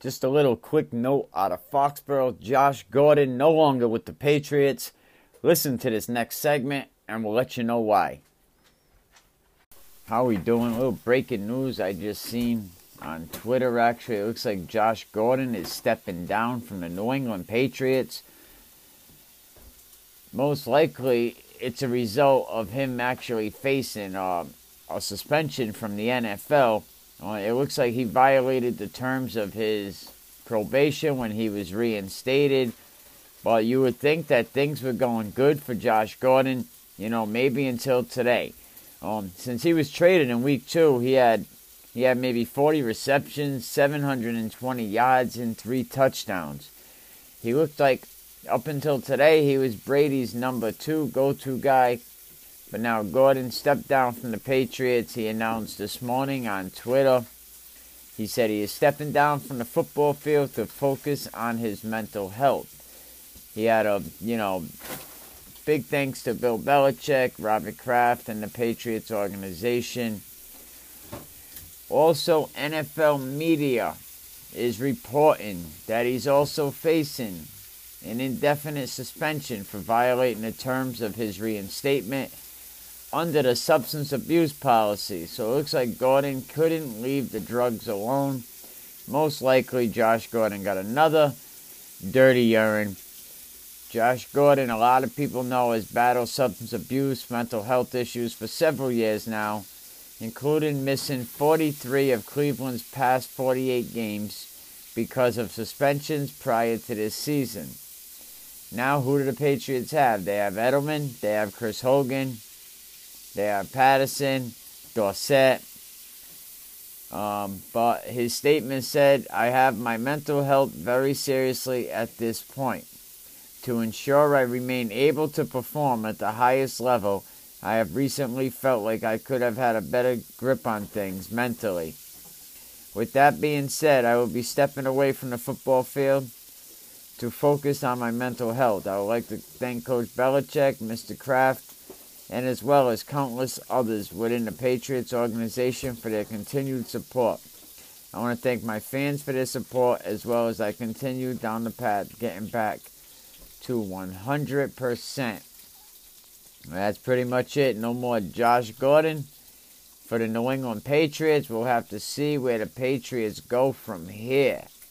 Just a little quick note out of Foxborough Josh Gordon no longer with the Patriots. Listen to this next segment and we'll let you know why. How we doing? A little breaking news I just seen on Twitter actually. It looks like Josh Gordon is stepping down from the New England Patriots. Most likely it's a result of him actually facing uh, a suspension from the NFL it looks like he violated the terms of his probation when he was reinstated. But you would think that things were going good for Josh Gordon, you know, maybe until today. Um, since he was traded in week two, he had he had maybe 40 receptions, 720 yards, and three touchdowns. He looked like up until today he was Brady's number two go-to guy but now Gordon stepped down from the Patriots. He announced this morning on Twitter. He said he is stepping down from the football field to focus on his mental health. He had a, you know, big thanks to Bill Belichick, Robert Kraft, and the Patriots organization. Also, NFL media is reporting that he's also facing an indefinite suspension for violating the terms of his reinstatement under the substance abuse policy. So it looks like Gordon couldn't leave the drugs alone. Most likely, Josh Gordon got another dirty urine. Josh Gordon, a lot of people know, has battled substance abuse, mental health issues for several years now, including missing 43 of Cleveland's past 48 games because of suspensions prior to this season. Now, who do the Patriots have? They have Edelman, they have Chris Hogan, they are Patterson, Dorsett. Um, but his statement said, I have my mental health very seriously at this point. To ensure I remain able to perform at the highest level, I have recently felt like I could have had a better grip on things mentally. With that being said, I will be stepping away from the football field to focus on my mental health. I would like to thank Coach Belichick, Mr. Kraft, and as well as countless others within the Patriots organization for their continued support. I want to thank my fans for their support as well as I continue down the path getting back to 100%. That's pretty much it. No more Josh Gordon for the New England Patriots. We'll have to see where the Patriots go from here.